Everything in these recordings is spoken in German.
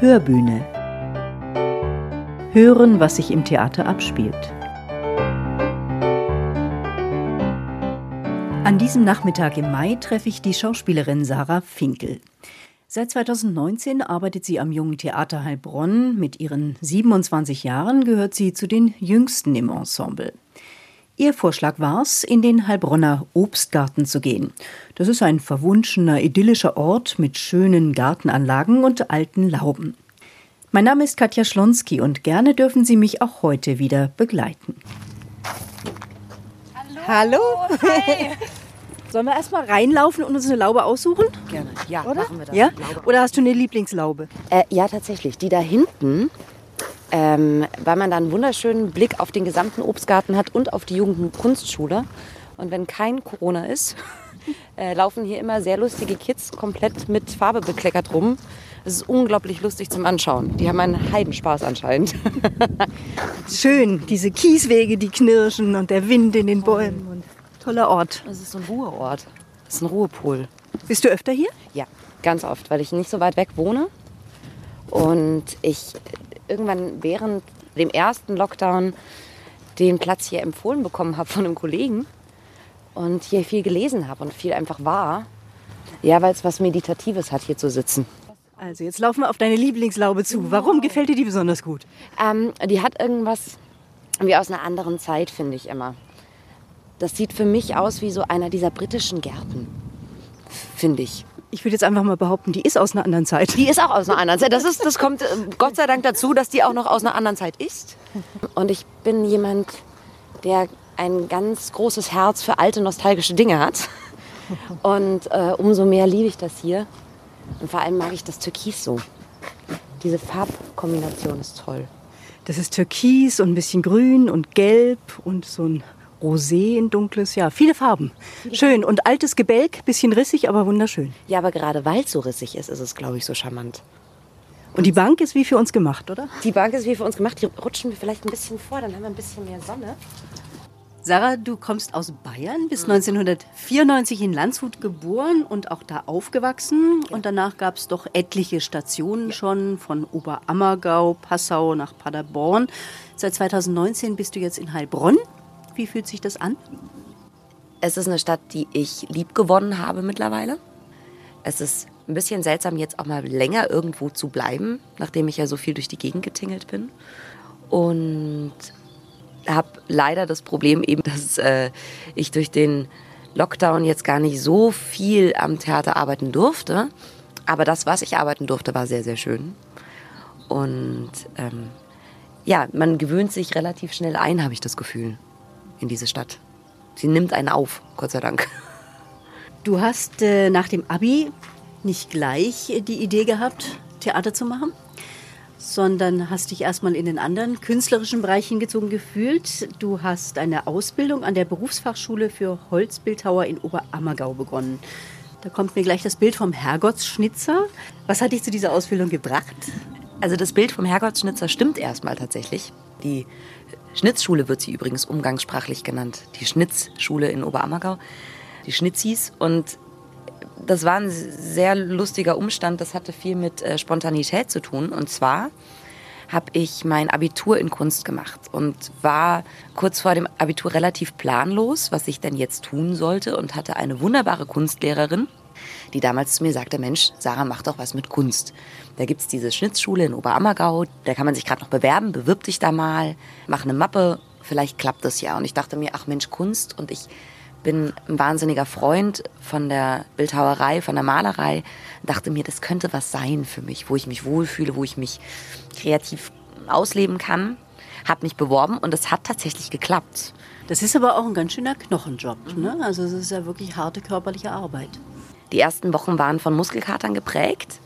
Hörbühne. Hören, was sich im Theater abspielt. An diesem Nachmittag im Mai treffe ich die Schauspielerin Sarah Finkel. Seit 2019 arbeitet sie am Jungen Theater Heilbronn. Mit ihren 27 Jahren gehört sie zu den jüngsten im Ensemble. Ihr Vorschlag war es, in den Heilbronner Obstgarten zu gehen. Das ist ein verwunschener, idyllischer Ort mit schönen Gartenanlagen und alten Lauben. Mein Name ist Katja Schlonski und gerne dürfen Sie mich auch heute wieder begleiten. Hallo. Hallo. Hey. Sollen wir erstmal reinlaufen und uns eine Laube aussuchen? Gerne. Ja, Oder? machen wir das. Ja? Oder hast du eine Lieblingslaube? Äh, ja, tatsächlich. Die da hinten, ähm, weil man da einen wunderschönen Blick auf den gesamten Obstgarten hat und auf die Jugendkunstschule. Und wenn kein Corona ist, äh, laufen hier immer sehr lustige Kids komplett mit Farbe bekleckert rum. Es ist unglaublich lustig zum Anschauen. Die haben einen Heidenspaß anscheinend. Schön, diese Kieswege, die knirschen und der Wind in den Bäumen. Und toller Ort. Das ist so ein Ruheort. Das ist ein Ruhepol. Bist du öfter hier? Ja, ganz oft, weil ich nicht so weit weg wohne. Und ich irgendwann während dem ersten Lockdown den Platz hier empfohlen bekommen habe von einem Kollegen und hier viel gelesen habe und viel einfach war. Ja, weil es was Meditatives hat, hier zu sitzen. Also jetzt laufen wir auf deine Lieblingslaube zu. Warum gefällt dir die besonders gut? Ähm, die hat irgendwas wie aus einer anderen Zeit, finde ich immer. Das sieht für mich aus wie so einer dieser britischen Gärten, finde ich. Ich würde jetzt einfach mal behaupten, die ist aus einer anderen Zeit. Die ist auch aus einer anderen Zeit. Das, ist, das kommt äh, Gott sei Dank dazu, dass die auch noch aus einer anderen Zeit ist. Und ich bin jemand, der ein ganz großes Herz für alte, nostalgische Dinge hat. Und äh, umso mehr liebe ich das hier. Und vor allem mag ich das Türkis so. Diese Farbkombination ist toll. Das ist Türkis und ein bisschen grün und gelb und so ein Rosé in dunkles. Ja, viele Farben. Schön. Und altes Gebälk, bisschen rissig, aber wunderschön. Ja, aber gerade weil es so rissig ist, ist es, glaube ich, so charmant. Und die Bank ist wie für uns gemacht, oder? Die Bank ist wie für uns gemacht. Die rutschen wir vielleicht ein bisschen vor, dann haben wir ein bisschen mehr Sonne. Sarah, du kommst aus Bayern, bist 1994 in Landshut geboren und auch da aufgewachsen. Und danach gab es doch etliche Stationen schon, von Oberammergau, Passau nach Paderborn. Seit 2019 bist du jetzt in Heilbronn. Wie fühlt sich das an? Es ist eine Stadt, die ich lieb gewonnen habe mittlerweile. Es ist ein bisschen seltsam, jetzt auch mal länger irgendwo zu bleiben, nachdem ich ja so viel durch die Gegend getingelt bin. Und habe leider das Problem eben, dass äh, ich durch den Lockdown jetzt gar nicht so viel am Theater arbeiten durfte. Aber das, was ich arbeiten durfte, war sehr, sehr schön. Und ähm, ja, man gewöhnt sich relativ schnell ein, habe ich das Gefühl, in diese Stadt. Sie nimmt einen auf, Gott sei Dank. Du hast äh, nach dem Abi nicht gleich die Idee gehabt, Theater zu machen, sondern hast dich erstmal in den anderen künstlerischen Bereich hingezogen gefühlt. Du hast eine Ausbildung an der Berufsfachschule für Holzbildhauer in Oberammergau begonnen. Da kommt mir gleich das Bild vom Herrgottsschnitzer. Was hat dich zu dieser Ausbildung gebracht? Also das Bild vom Herrgottsschnitzer stimmt erstmal tatsächlich. Die Schnitzschule wird sie übrigens umgangssprachlich genannt. Die Schnitzschule in Oberammergau. Die Schnitzis. Und das war ein sehr lustiger Umstand. Das hatte viel mit äh, Spontanität zu tun. Und zwar habe ich mein Abitur in Kunst gemacht und war kurz vor dem Abitur relativ planlos, was ich denn jetzt tun sollte und hatte eine wunderbare Kunstlehrerin, die damals zu mir sagte, Mensch, Sarah, mach doch was mit Kunst. Da gibt's diese Schnitzschule in Oberammergau, da kann man sich gerade noch bewerben, bewirb dich da mal, mach eine Mappe, vielleicht klappt das ja. Und ich dachte mir, ach Mensch, Kunst und ich bin ein wahnsinniger Freund von der Bildhauerei, von der Malerei. Dachte mir, das könnte was sein für mich, wo ich mich wohlfühle, wo ich mich kreativ ausleben kann. Hab mich beworben und es hat tatsächlich geklappt. Das ist aber auch ein ganz schöner Knochenjob. Ne? Also es ist ja wirklich harte körperliche Arbeit. Die ersten Wochen waren von Muskelkatern geprägt.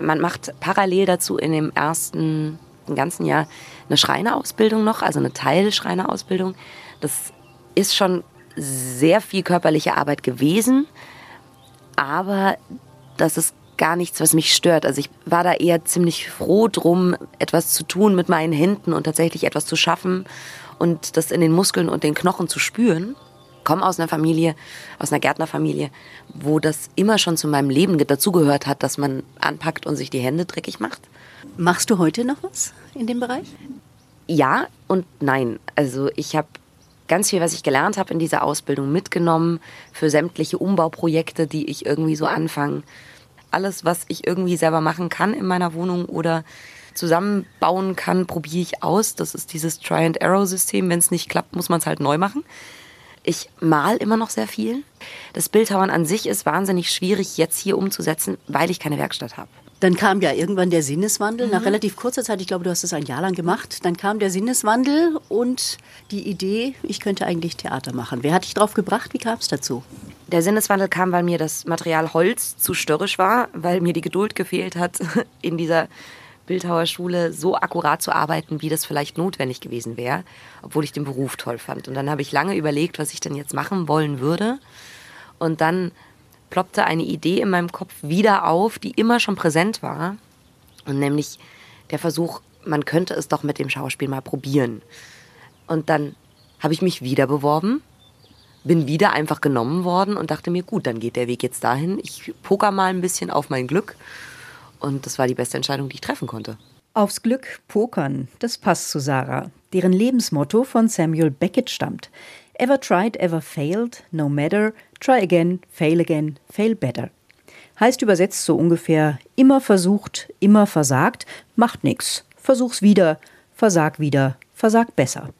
Man macht parallel dazu in dem ersten im ganzen Jahr eine Schreinerausbildung noch, also eine Teilschreinerausbildung. Das ist schon sehr viel körperliche Arbeit gewesen, aber das ist gar nichts, was mich stört. Also ich war da eher ziemlich froh drum, etwas zu tun mit meinen Händen und tatsächlich etwas zu schaffen und das in den Muskeln und den Knochen zu spüren. Komme aus einer Familie, aus einer Gärtnerfamilie, wo das immer schon zu meinem Leben dazugehört hat, dass man anpackt und sich die Hände dreckig macht. Machst du heute noch was in dem Bereich? Ja und nein. Also ich habe ganz viel, was ich gelernt habe in dieser Ausbildung, mitgenommen für sämtliche Umbauprojekte, die ich irgendwie so anfange. Alles, was ich irgendwie selber machen kann in meiner Wohnung oder zusammenbauen kann, probiere ich aus. Das ist dieses Try-and-Arrow-System. Wenn es nicht klappt, muss man es halt neu machen. Ich mal immer noch sehr viel. Das Bildhauern an sich ist wahnsinnig schwierig jetzt hier umzusetzen, weil ich keine Werkstatt habe. Dann kam ja irgendwann der Sinneswandel. Mhm. Nach relativ kurzer Zeit, ich glaube, du hast es ein Jahr lang gemacht, dann kam der Sinneswandel und die Idee, ich könnte eigentlich Theater machen. Wer hat dich drauf gebracht? Wie kam es dazu? Der Sinneswandel kam, weil mir das Material Holz zu störrisch war, weil mir die Geduld gefehlt hat, in dieser Bildhauerschule so akkurat zu arbeiten, wie das vielleicht notwendig gewesen wäre, obwohl ich den Beruf toll fand. Und dann habe ich lange überlegt, was ich denn jetzt machen wollen würde. Und dann ploppte eine Idee in meinem Kopf wieder auf, die immer schon präsent war. Und nämlich der Versuch, man könnte es doch mit dem Schauspiel mal probieren. Und dann habe ich mich wieder beworben, bin wieder einfach genommen worden und dachte mir, gut, dann geht der Weg jetzt dahin. Ich poker mal ein bisschen auf mein Glück und das war die beste Entscheidung, die ich treffen konnte. Aufs Glück pokern, das passt zu Sarah, deren Lebensmotto von Samuel Beckett stammt. Ever tried, ever failed, no matter, try again, fail again, fail better. Heißt übersetzt so ungefähr immer versucht, immer versagt, macht nix. Versuch's wieder, versag wieder, versag besser.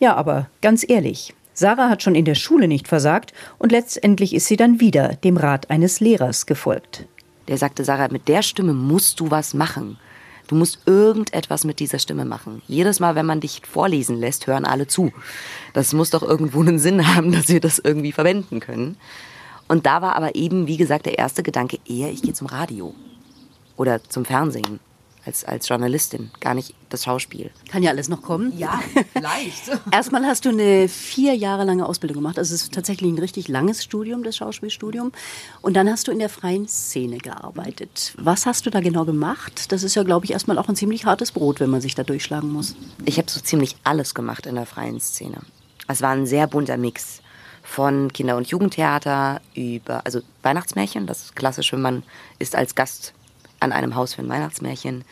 Ja, aber ganz ehrlich, Sarah hat schon in der Schule nicht versagt und letztendlich ist sie dann wieder dem Rat eines Lehrers gefolgt. Der sagte, Sarah, mit der Stimme musst du was machen. Du musst irgendetwas mit dieser Stimme machen. Jedes Mal, wenn man dich vorlesen lässt, hören alle zu. Das muss doch irgendwo einen Sinn haben, dass wir das irgendwie verwenden können. Und da war aber eben, wie gesagt, der erste Gedanke eher, ich gehe zum Radio oder zum Fernsehen als, als Journalistin, gar nicht das Schauspiel. Kann ja alles noch kommen. Ja, vielleicht. Erstmal hast du eine vier Jahre lange Ausbildung gemacht. Also es ist tatsächlich ein richtig langes Studium, das Schauspielstudium. Und dann hast du in der freien Szene gearbeitet. Was hast du da genau gemacht? Das ist ja, glaube ich, erstmal auch ein ziemlich hartes Brot, wenn man sich da durchschlagen muss. Ich habe so ziemlich alles gemacht in der freien Szene. Es war ein sehr bunter Mix von Kinder- und Jugendtheater über, also Weihnachtsmärchen, das ist klassisch, wenn man ist als Gast an einem Haus für ein Weihnachtsmärchen,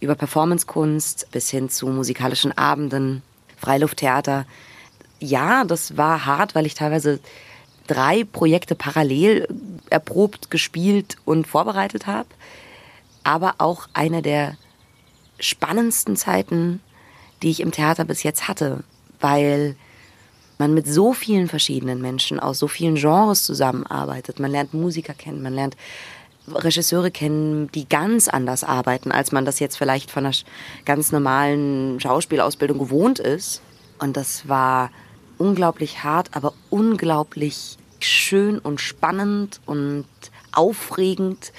über Performancekunst bis hin zu musikalischen Abenden, Freilufttheater. Ja, das war hart, weil ich teilweise drei Projekte parallel erprobt, gespielt und vorbereitet habe. Aber auch eine der spannendsten Zeiten, die ich im Theater bis jetzt hatte, weil man mit so vielen verschiedenen Menschen aus so vielen Genres zusammenarbeitet. Man lernt Musiker kennen, man lernt Regisseure kennen, die ganz anders arbeiten, als man das jetzt vielleicht von einer ganz normalen Schauspielausbildung gewohnt ist. Und das war unglaublich hart, aber unglaublich schön und spannend und aufregend.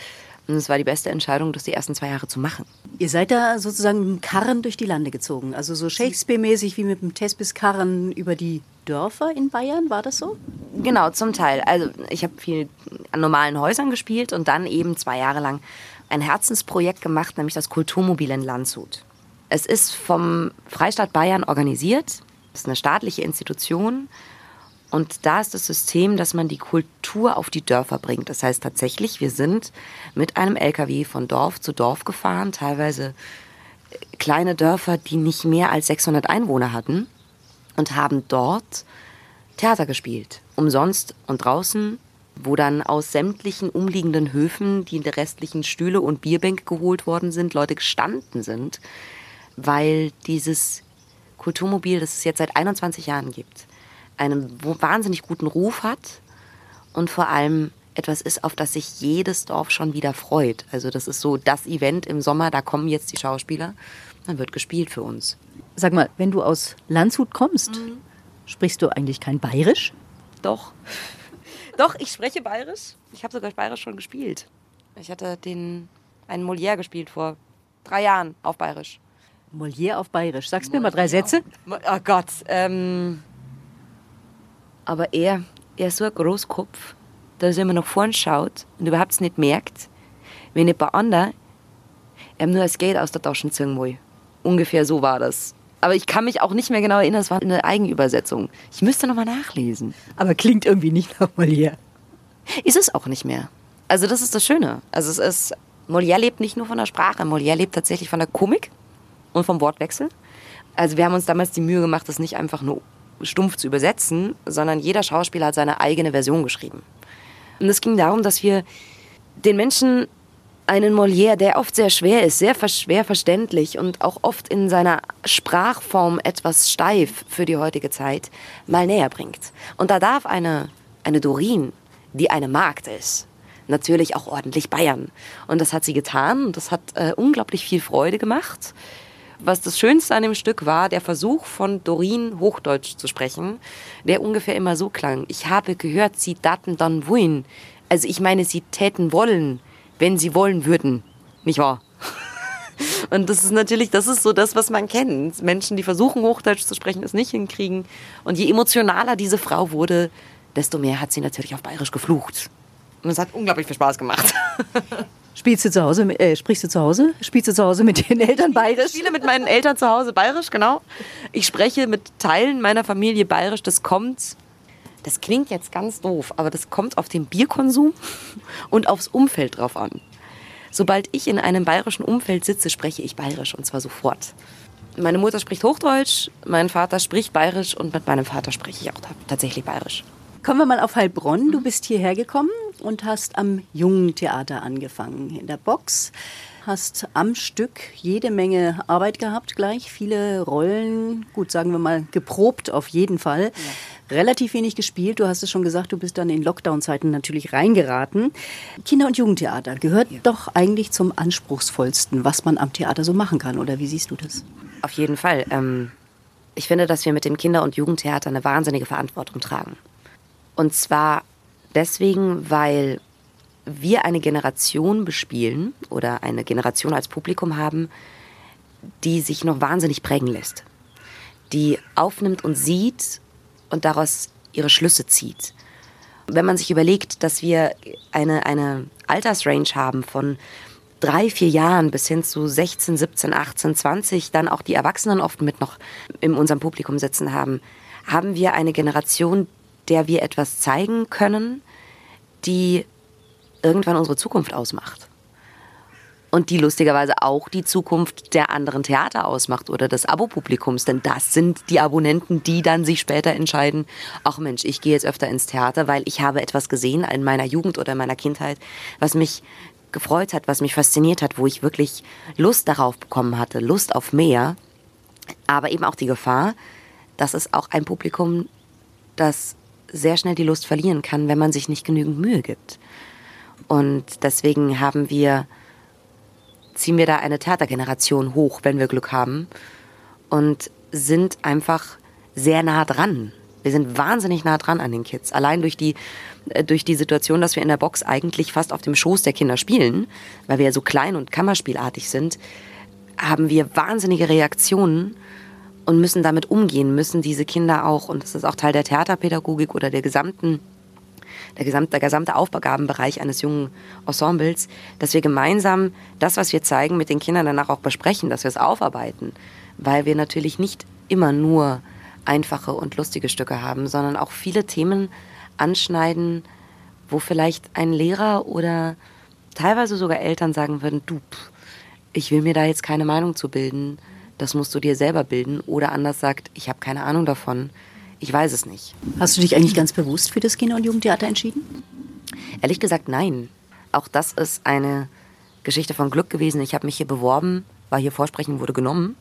Und es war die beste Entscheidung, das die ersten zwei Jahre zu machen. Ihr seid da sozusagen mit dem Karren durch die Lande gezogen. Also so Shakespeare-mäßig wie mit dem Tespis-Karren über die Dörfer in Bayern, war das so? Genau, zum Teil. Also ich habe viel an normalen Häusern gespielt und dann eben zwei Jahre lang ein Herzensprojekt gemacht, nämlich das Kulturmobil in Landshut. Es ist vom Freistaat Bayern organisiert. Es ist eine staatliche Institution und da ist das System, dass man die Kultur auf die Dörfer bringt. Das heißt tatsächlich, wir sind mit einem LKW von Dorf zu Dorf gefahren, teilweise äh, kleine Dörfer, die nicht mehr als 600 Einwohner hatten und haben dort Theater gespielt. Umsonst und draußen, wo dann aus sämtlichen umliegenden Höfen die restlichen Stühle und Bierbänke geholt worden sind, Leute gestanden sind, weil dieses Kulturmobil, das es jetzt seit 21 Jahren gibt, einen wahnsinnig guten Ruf hat und vor allem etwas ist, auf das sich jedes Dorf schon wieder freut. Also das ist so das Event im Sommer, da kommen jetzt die Schauspieler, dann wird gespielt für uns. Sag mal, wenn du aus Landshut kommst, mhm. sprichst du eigentlich kein Bayerisch? Doch. Doch, ich spreche Bayerisch. Ich habe sogar Bayerisch schon gespielt. Ich hatte den einen Molière gespielt vor drei Jahren auf Bayerisch. Molière auf Bayerisch. Sagst du mir mal drei Sätze? Oh Gott. Ähm, aber er, er ist so ein Großkopf, dass er immer nach vorn schaut und überhaupt nicht merkt, wenn ein paar andere ihm nur das Geld aus der Tasche ziehen will. Ungefähr so war das. Aber ich kann mich auch nicht mehr genau erinnern, es war eine Eigenübersetzung. Ich müsste nochmal nachlesen. Aber klingt irgendwie nicht nach Molière. Ist es auch nicht mehr. Also das ist das Schöne. Also es ist, Molière lebt nicht nur von der Sprache, Molière lebt tatsächlich von der Komik und vom Wortwechsel. Also wir haben uns damals die Mühe gemacht, das nicht einfach nur stumpf zu übersetzen, sondern jeder Schauspieler hat seine eigene Version geschrieben. Und es ging darum, dass wir den Menschen einen Molière, der oft sehr schwer ist, sehr schwer verständlich und auch oft in seiner Sprachform etwas steif für die heutige Zeit, mal näher bringt. Und da darf eine, eine Dorin, die eine Magd ist, natürlich auch ordentlich Bayern. Und das hat sie getan und das hat äh, unglaublich viel Freude gemacht. Was das Schönste an dem Stück war, der Versuch von Dorin Hochdeutsch zu sprechen, der ungefähr immer so klang. Ich habe gehört, sie daten dann wollen. Also ich meine, sie täten wollen wenn sie wollen würden. Nicht wahr? Und das ist natürlich, das ist so das, was man kennt. Menschen, die versuchen, Hochdeutsch zu sprechen, es nicht hinkriegen. Und je emotionaler diese Frau wurde, desto mehr hat sie natürlich auf Bayerisch geflucht. Und es hat unglaublich viel Spaß gemacht. Spielst du zu Hause, äh, sprichst du zu Hause? Spielst du zu Hause mit den Eltern bayerisch? Ich spiele mit meinen Eltern zu Hause bayerisch, genau. Ich spreche mit Teilen meiner Familie bayerisch. Das kommt das klingt jetzt ganz doof, aber das kommt auf den Bierkonsum und aufs Umfeld drauf an. Sobald ich in einem bayerischen Umfeld sitze, spreche ich bayerisch und zwar sofort. Meine Mutter spricht Hochdeutsch, mein Vater spricht bayerisch und mit meinem Vater spreche ich auch tatsächlich bayerisch. Kommen wir mal auf Heilbronn. Du bist hierher gekommen und hast am Jungen Theater angefangen, in der Box hast am Stück jede Menge Arbeit gehabt gleich, viele Rollen, gut sagen wir mal geprobt auf jeden Fall. Ja. Relativ wenig gespielt, du hast es schon gesagt, du bist dann in Lockdown-Zeiten natürlich reingeraten. Kinder- und Jugendtheater gehört ja. doch eigentlich zum anspruchsvollsten, was man am Theater so machen kann, oder wie siehst du das? Auf jeden Fall. Ähm, ich finde, dass wir mit dem Kinder- und Jugendtheater eine wahnsinnige Verantwortung tragen. Und zwar deswegen, weil wir eine Generation bespielen oder eine Generation als Publikum haben, die sich noch wahnsinnig prägen lässt. Die aufnimmt und sieht und daraus ihre Schlüsse zieht. Wenn man sich überlegt, dass wir eine, eine Altersrange haben von drei, vier Jahren bis hin zu 16, 17, 18, 20, dann auch die Erwachsenen oft mit noch in unserem Publikum sitzen haben, haben wir eine Generation, der wir etwas zeigen können, die irgendwann unsere Zukunft ausmacht. Und die lustigerweise auch die Zukunft der anderen Theater ausmacht oder des Abo-Publikums. Denn das sind die Abonnenten, die dann sich später entscheiden, ach Mensch, ich gehe jetzt öfter ins Theater, weil ich habe etwas gesehen in meiner Jugend oder in meiner Kindheit, was mich gefreut hat, was mich fasziniert hat, wo ich wirklich Lust darauf bekommen hatte, Lust auf mehr. Aber eben auch die Gefahr, dass es auch ein Publikum, das sehr schnell die Lust verlieren kann, wenn man sich nicht genügend Mühe gibt. Und deswegen haben wir, ziehen wir da eine Theatergeneration hoch, wenn wir Glück haben. Und sind einfach sehr nah dran. Wir sind wahnsinnig nah dran an den Kids. Allein durch die, äh, durch die Situation, dass wir in der Box eigentlich fast auf dem Schoß der Kinder spielen, weil wir ja so klein und kammerspielartig sind, haben wir wahnsinnige Reaktionen und müssen damit umgehen, müssen diese Kinder auch, und das ist auch Teil der Theaterpädagogik oder der gesamten der gesamte, der gesamte Aufgabenbereich eines jungen Ensembles, dass wir gemeinsam das, was wir zeigen, mit den Kindern danach auch besprechen, dass wir es aufarbeiten. Weil wir natürlich nicht immer nur einfache und lustige Stücke haben, sondern auch viele Themen anschneiden, wo vielleicht ein Lehrer oder teilweise sogar Eltern sagen würden, du, ich will mir da jetzt keine Meinung zu bilden, das musst du dir selber bilden. Oder anders sagt, ich habe keine Ahnung davon, ich weiß es nicht. Hast du dich eigentlich ganz bewusst für das Kinder- und Jugendtheater entschieden? Ehrlich gesagt, nein. Auch das ist eine Geschichte von Glück gewesen. Ich habe mich hier beworben, war hier vorsprechen, wurde genommen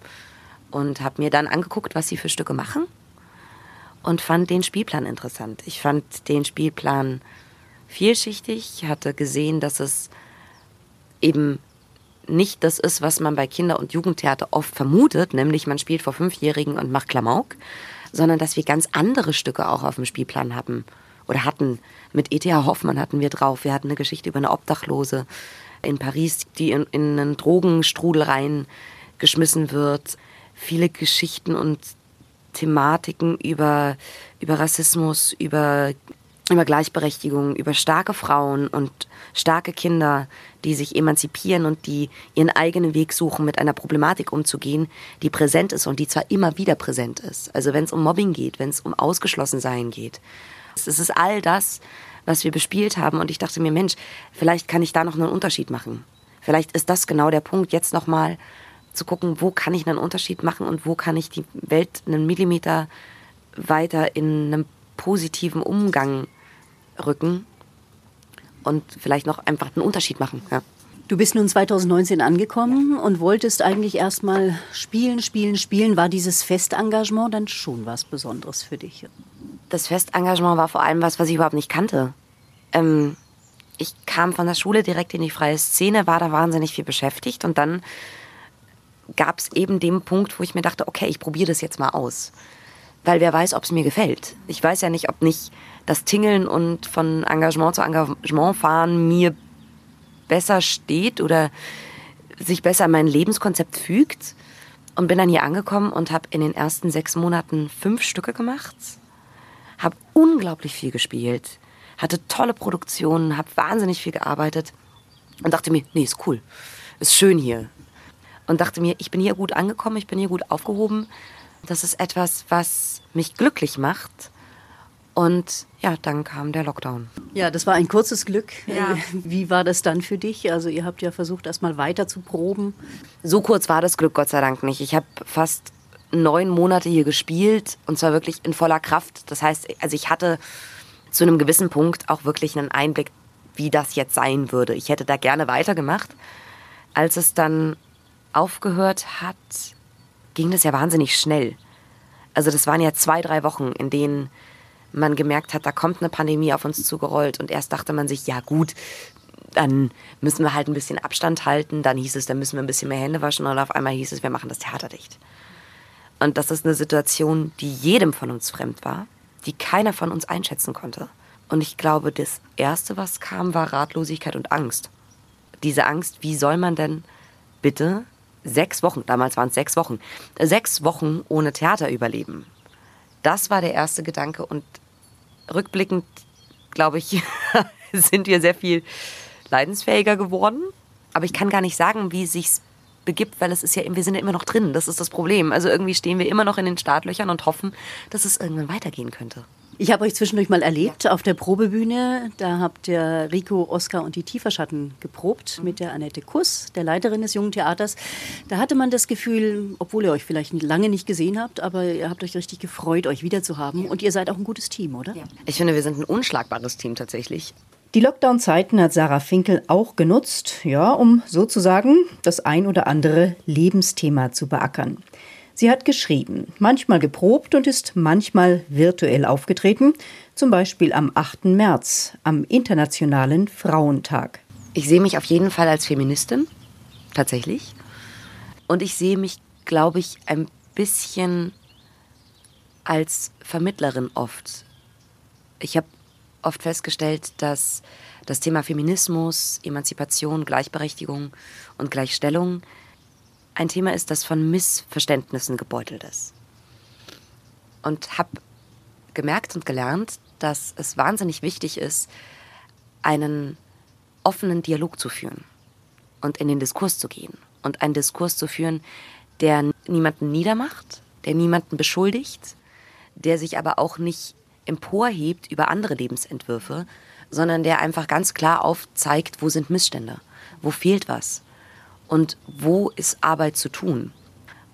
und habe mir dann angeguckt, was sie für Stücke machen und fand den Spielplan interessant. Ich fand den Spielplan vielschichtig, hatte gesehen, dass es eben nicht das ist, was man bei Kinder- und Jugendtheater oft vermutet, nämlich man spielt vor Fünfjährigen und macht Klamauk, sondern dass wir ganz andere Stücke auch auf dem Spielplan haben oder hatten. Mit E.T.H. Hoffmann hatten wir drauf. Wir hatten eine Geschichte über eine Obdachlose in Paris, die in, in einen Drogenstrudel reingeschmissen wird. Viele Geschichten und Thematiken über, über Rassismus, über über Gleichberechtigung, über starke Frauen und starke Kinder, die sich emanzipieren und die ihren eigenen Weg suchen, mit einer Problematik umzugehen, die präsent ist und die zwar immer wieder präsent ist. Also wenn es um Mobbing geht, wenn es um Ausgeschlossensein geht. Es ist all das, was wir bespielt haben. Und ich dachte mir, Mensch, vielleicht kann ich da noch einen Unterschied machen. Vielleicht ist das genau der Punkt, jetzt nochmal zu gucken, wo kann ich einen Unterschied machen und wo kann ich die Welt einen Millimeter weiter in einem positiven Umgang rücken und vielleicht noch einfach einen Unterschied machen. Ja. Du bist nun 2019 angekommen und wolltest eigentlich erstmal spielen, spielen, spielen. War dieses Festengagement dann schon was Besonderes für dich? Das Festengagement war vor allem was, was ich überhaupt nicht kannte. Ähm, ich kam von der Schule direkt in die freie Szene, war da wahnsinnig viel beschäftigt und dann gab es eben den Punkt, wo ich mir dachte, okay, ich probiere das jetzt mal aus. Weil wer weiß, ob es mir gefällt. Ich weiß ja nicht, ob nicht das Tingeln und von Engagement zu Engagement fahren mir besser steht oder sich besser mein Lebenskonzept fügt. Und bin dann hier angekommen und habe in den ersten sechs Monaten fünf Stücke gemacht. Habe unglaublich viel gespielt. Hatte tolle Produktionen, habe wahnsinnig viel gearbeitet. Und dachte mir, nee, ist cool. Ist schön hier. Und dachte mir, ich bin hier gut angekommen, ich bin hier gut aufgehoben. Das ist etwas, was mich glücklich macht und ja, dann kam der Lockdown. Ja, das war ein kurzes Glück. Ja. Wie war das dann für dich? Also ihr habt ja versucht, erst mal weiter zu proben. So kurz war das Glück Gott sei Dank nicht. Ich habe fast neun Monate hier gespielt und zwar wirklich in voller Kraft. Das heißt, also ich hatte zu einem gewissen Punkt auch wirklich einen Einblick, wie das jetzt sein würde. Ich hätte da gerne weitergemacht. Als es dann aufgehört hat, ging das ja wahnsinnig schnell. Also das waren ja zwei, drei Wochen, in denen man gemerkt hat, da kommt eine Pandemie auf uns zugerollt und erst dachte man sich, ja gut, dann müssen wir halt ein bisschen Abstand halten. Dann hieß es, dann müssen wir ein bisschen mehr Hände waschen und auf einmal hieß es, wir machen das Theater dicht. Und das ist eine Situation, die jedem von uns fremd war, die keiner von uns einschätzen konnte. Und ich glaube, das Erste, was kam, war Ratlosigkeit und Angst. Diese Angst, wie soll man denn bitte sechs Wochen, damals waren es sechs Wochen, sechs Wochen ohne Theater überleben? Das war der erste Gedanke und rückblickend, glaube ich, sind wir sehr viel leidensfähiger geworden. Aber ich kann gar nicht sagen, wie es sich begibt, weil es ist ja, wir sind ja immer noch drin. Das ist das Problem. Also irgendwie stehen wir immer noch in den Startlöchern und hoffen, dass es irgendwann weitergehen könnte. Ich habe euch zwischendurch mal erlebt auf der Probebühne. Da habt ihr Rico, Oskar und die Tieferschatten geprobt mit der Annette Kuss, der Leiterin des Jungen Theaters. Da hatte man das Gefühl, obwohl ihr euch vielleicht lange nicht gesehen habt, aber ihr habt euch richtig gefreut, euch wiederzuhaben. Und ihr seid auch ein gutes Team, oder? Ich finde, wir sind ein unschlagbares Team tatsächlich. Die Lockdown-Zeiten hat Sarah Finkel auch genutzt, ja, um sozusagen das ein oder andere Lebensthema zu beackern. Sie hat geschrieben, manchmal geprobt und ist manchmal virtuell aufgetreten, zum Beispiel am 8. März, am Internationalen Frauentag. Ich sehe mich auf jeden Fall als Feministin, tatsächlich. Und ich sehe mich, glaube ich, ein bisschen als Vermittlerin oft. Ich habe oft festgestellt, dass das Thema Feminismus, Emanzipation, Gleichberechtigung und Gleichstellung ein Thema ist, das von Missverständnissen gebeutelt ist. Und habe gemerkt und gelernt, dass es wahnsinnig wichtig ist, einen offenen Dialog zu führen und in den Diskurs zu gehen und einen Diskurs zu führen, der niemanden niedermacht, der niemanden beschuldigt, der sich aber auch nicht emporhebt über andere Lebensentwürfe, sondern der einfach ganz klar aufzeigt, wo sind Missstände, wo fehlt was, und wo ist Arbeit zu tun.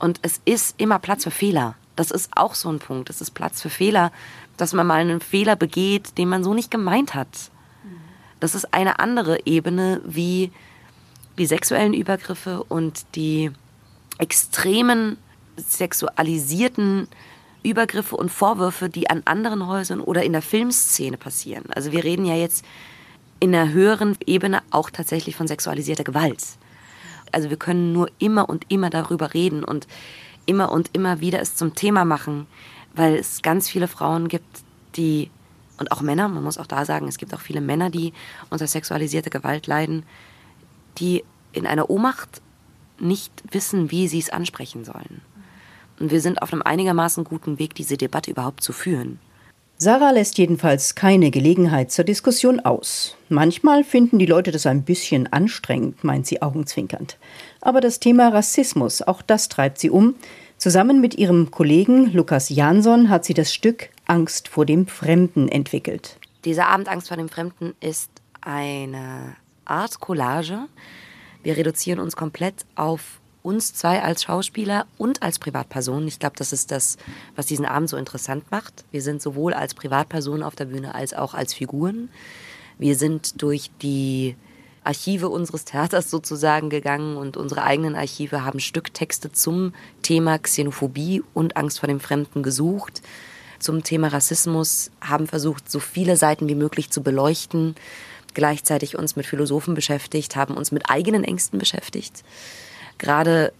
Und es ist immer Platz für Fehler. Das ist auch so ein Punkt. Es ist Platz für Fehler, dass man mal einen Fehler begeht, den man so nicht gemeint hat. Das ist eine andere Ebene wie die sexuellen Übergriffe und die extremen sexualisierten Übergriffe und Vorwürfe, die an anderen Häusern oder in der Filmszene passieren. Also wir reden ja jetzt in einer höheren Ebene auch tatsächlich von sexualisierter Gewalt. Also wir können nur immer und immer darüber reden und immer und immer wieder es zum Thema machen, weil es ganz viele Frauen gibt, die und auch Männer, man muss auch da sagen, es gibt auch viele Männer, die unter sexualisierter Gewalt leiden, die in einer Ohnmacht nicht wissen, wie sie es ansprechen sollen. Und wir sind auf einem einigermaßen guten Weg, diese Debatte überhaupt zu führen. Sarah lässt jedenfalls keine Gelegenheit zur Diskussion aus. Manchmal finden die Leute das ein bisschen anstrengend, meint sie augenzwinkernd. Aber das Thema Rassismus, auch das treibt sie um. Zusammen mit ihrem Kollegen Lukas Jansson hat sie das Stück Angst vor dem Fremden entwickelt. Dieser Abend Angst vor dem Fremden ist eine Art Collage. Wir reduzieren uns komplett auf uns zwei als Schauspieler und als Privatpersonen. Ich glaube, das ist das, was diesen Abend so interessant macht. Wir sind sowohl als Privatpersonen auf der Bühne als auch als Figuren. Wir sind durch die Archive unseres Theaters sozusagen gegangen und unsere eigenen Archive haben Stücktexte zum Thema Xenophobie und Angst vor dem Fremden gesucht. Zum Thema Rassismus haben versucht, so viele Seiten wie möglich zu beleuchten, gleichzeitig uns mit Philosophen beschäftigt, haben uns mit eigenen Ängsten beschäftigt gerade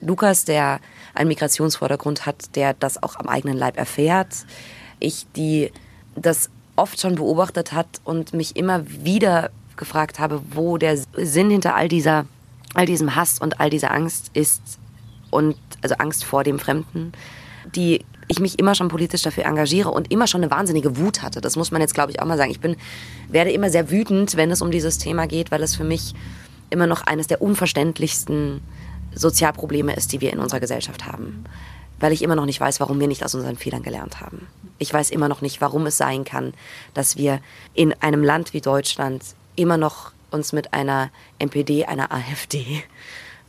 Lukas, der einen Migrationsvordergrund hat, der das auch am eigenen Leib erfährt. Ich, die das oft schon beobachtet hat und mich immer wieder gefragt habe, wo der Sinn hinter all dieser, all diesem Hass und all dieser Angst ist und also Angst vor dem Fremden, die ich mich immer schon politisch dafür engagiere und immer schon eine wahnsinnige Wut hatte. Das muss man jetzt, glaube ich, auch mal sagen. Ich bin, werde immer sehr wütend, wenn es um dieses Thema geht, weil es für mich immer noch eines der unverständlichsten Sozialprobleme ist, die wir in unserer Gesellschaft haben. Weil ich immer noch nicht weiß, warum wir nicht aus unseren Fehlern gelernt haben. Ich weiß immer noch nicht, warum es sein kann, dass wir in einem Land wie Deutschland immer noch uns mit einer NPD, einer AfD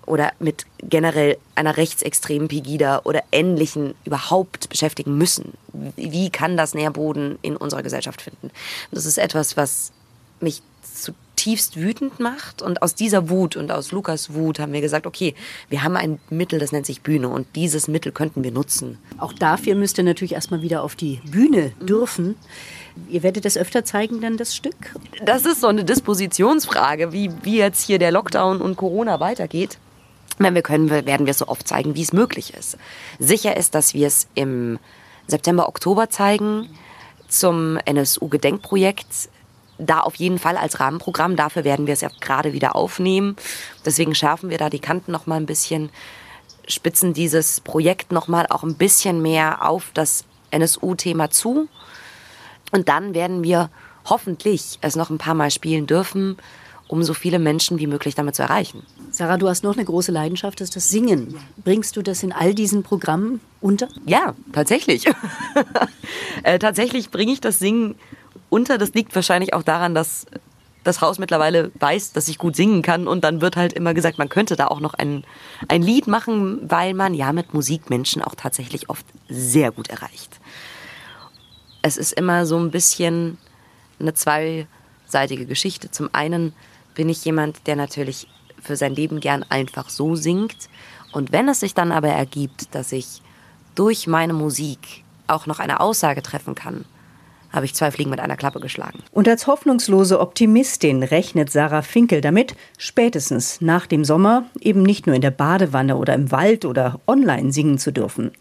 oder mit generell einer rechtsextremen Pegida oder ähnlichen überhaupt beschäftigen müssen. Wie kann das Nährboden in unserer Gesellschaft finden? Das ist etwas, was mich zutiefst wütend macht. Und aus dieser Wut und aus Lukas Wut haben wir gesagt, okay, wir haben ein Mittel, das nennt sich Bühne und dieses Mittel könnten wir nutzen. Auch dafür müsst ihr natürlich erstmal wieder auf die Bühne dürfen. Ihr werdet das öfter zeigen, dann das Stück? Das ist so eine Dispositionsfrage, wie, wie jetzt hier der Lockdown und Corona weitergeht. Wenn wir können, werden wir es so oft zeigen, wie es möglich ist. Sicher ist, dass wir es im September, Oktober zeigen zum NSU-Gedenkprojekt da auf jeden Fall als Rahmenprogramm. Dafür werden wir es ja gerade wieder aufnehmen. Deswegen schärfen wir da die Kanten noch mal ein bisschen, spitzen dieses Projekt noch mal auch ein bisschen mehr auf das NSU-Thema zu. Und dann werden wir hoffentlich es noch ein paar Mal spielen dürfen, um so viele Menschen wie möglich damit zu erreichen. Sarah, du hast noch eine große Leidenschaft, das ist das Singen. Bringst du das in all diesen Programmen unter? Ja, tatsächlich. äh, tatsächlich bringe ich das Singen unter. Das liegt wahrscheinlich auch daran, dass das Haus mittlerweile weiß, dass ich gut singen kann und dann wird halt immer gesagt, man könnte da auch noch ein, ein Lied machen, weil man ja mit Musik Menschen auch tatsächlich oft sehr gut erreicht. Es ist immer so ein bisschen eine zweiseitige Geschichte. Zum einen bin ich jemand, der natürlich für sein Leben gern einfach so singt und wenn es sich dann aber ergibt, dass ich durch meine Musik auch noch eine Aussage treffen kann, habe ich zwei Fliegen mit einer Klappe geschlagen. Und als hoffnungslose Optimistin rechnet Sarah Finkel damit, spätestens nach dem Sommer eben nicht nur in der Badewanne oder im Wald oder online singen zu dürfen.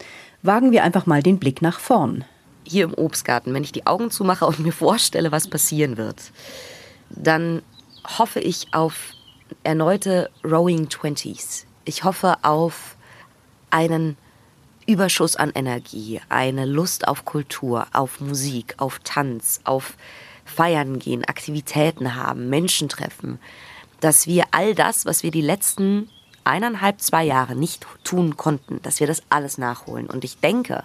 Wagen wir einfach mal den Blick nach vorn. Hier im Obstgarten, wenn ich die Augen zumache und mir vorstelle, was passieren wird, dann hoffe ich auf erneute Rowing Twenties. Ich hoffe auf einen Überschuss an Energie, eine Lust auf Kultur, auf Musik, auf Tanz, auf Feiern gehen, Aktivitäten haben, Menschen treffen, dass wir all das, was wir die letzten eineinhalb, zwei Jahre nicht tun konnten, dass wir das alles nachholen. Und ich denke,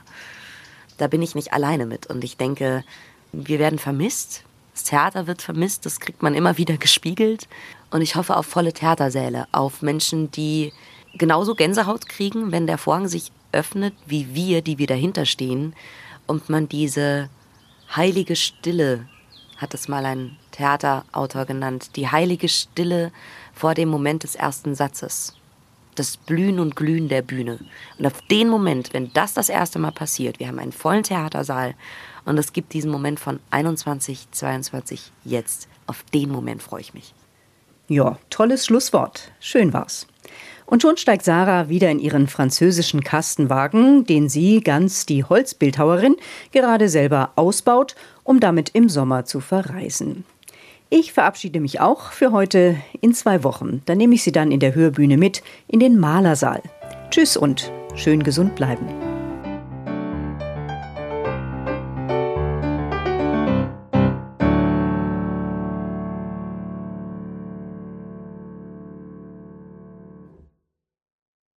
da bin ich nicht alleine mit. Und ich denke, wir werden vermisst. Das Theater wird vermisst, das kriegt man immer wieder gespiegelt. Und ich hoffe auf volle Theatersäle, auf Menschen, die genauso Gänsehaut kriegen, wenn der Vorhang sich öffnet, wie wir, die wir dahinter stehen, und man diese heilige Stille, hat es mal ein Theaterautor genannt, die heilige Stille vor dem Moment des ersten Satzes. Das Blühen und Glühen der Bühne. Und auf den Moment, wenn das das erste Mal passiert, wir haben einen vollen Theatersaal und es gibt diesen Moment von 21, 22, jetzt. Auf den Moment freue ich mich. Ja, tolles Schlusswort. Schön war's. Und schon steigt Sarah wieder in ihren französischen Kastenwagen, den sie, ganz die Holzbildhauerin, gerade selber ausbaut, um damit im Sommer zu verreisen. Ich verabschiede mich auch für heute in zwei Wochen. Dann nehme ich Sie dann in der Hörbühne mit in den Malersaal. Tschüss und schön gesund bleiben.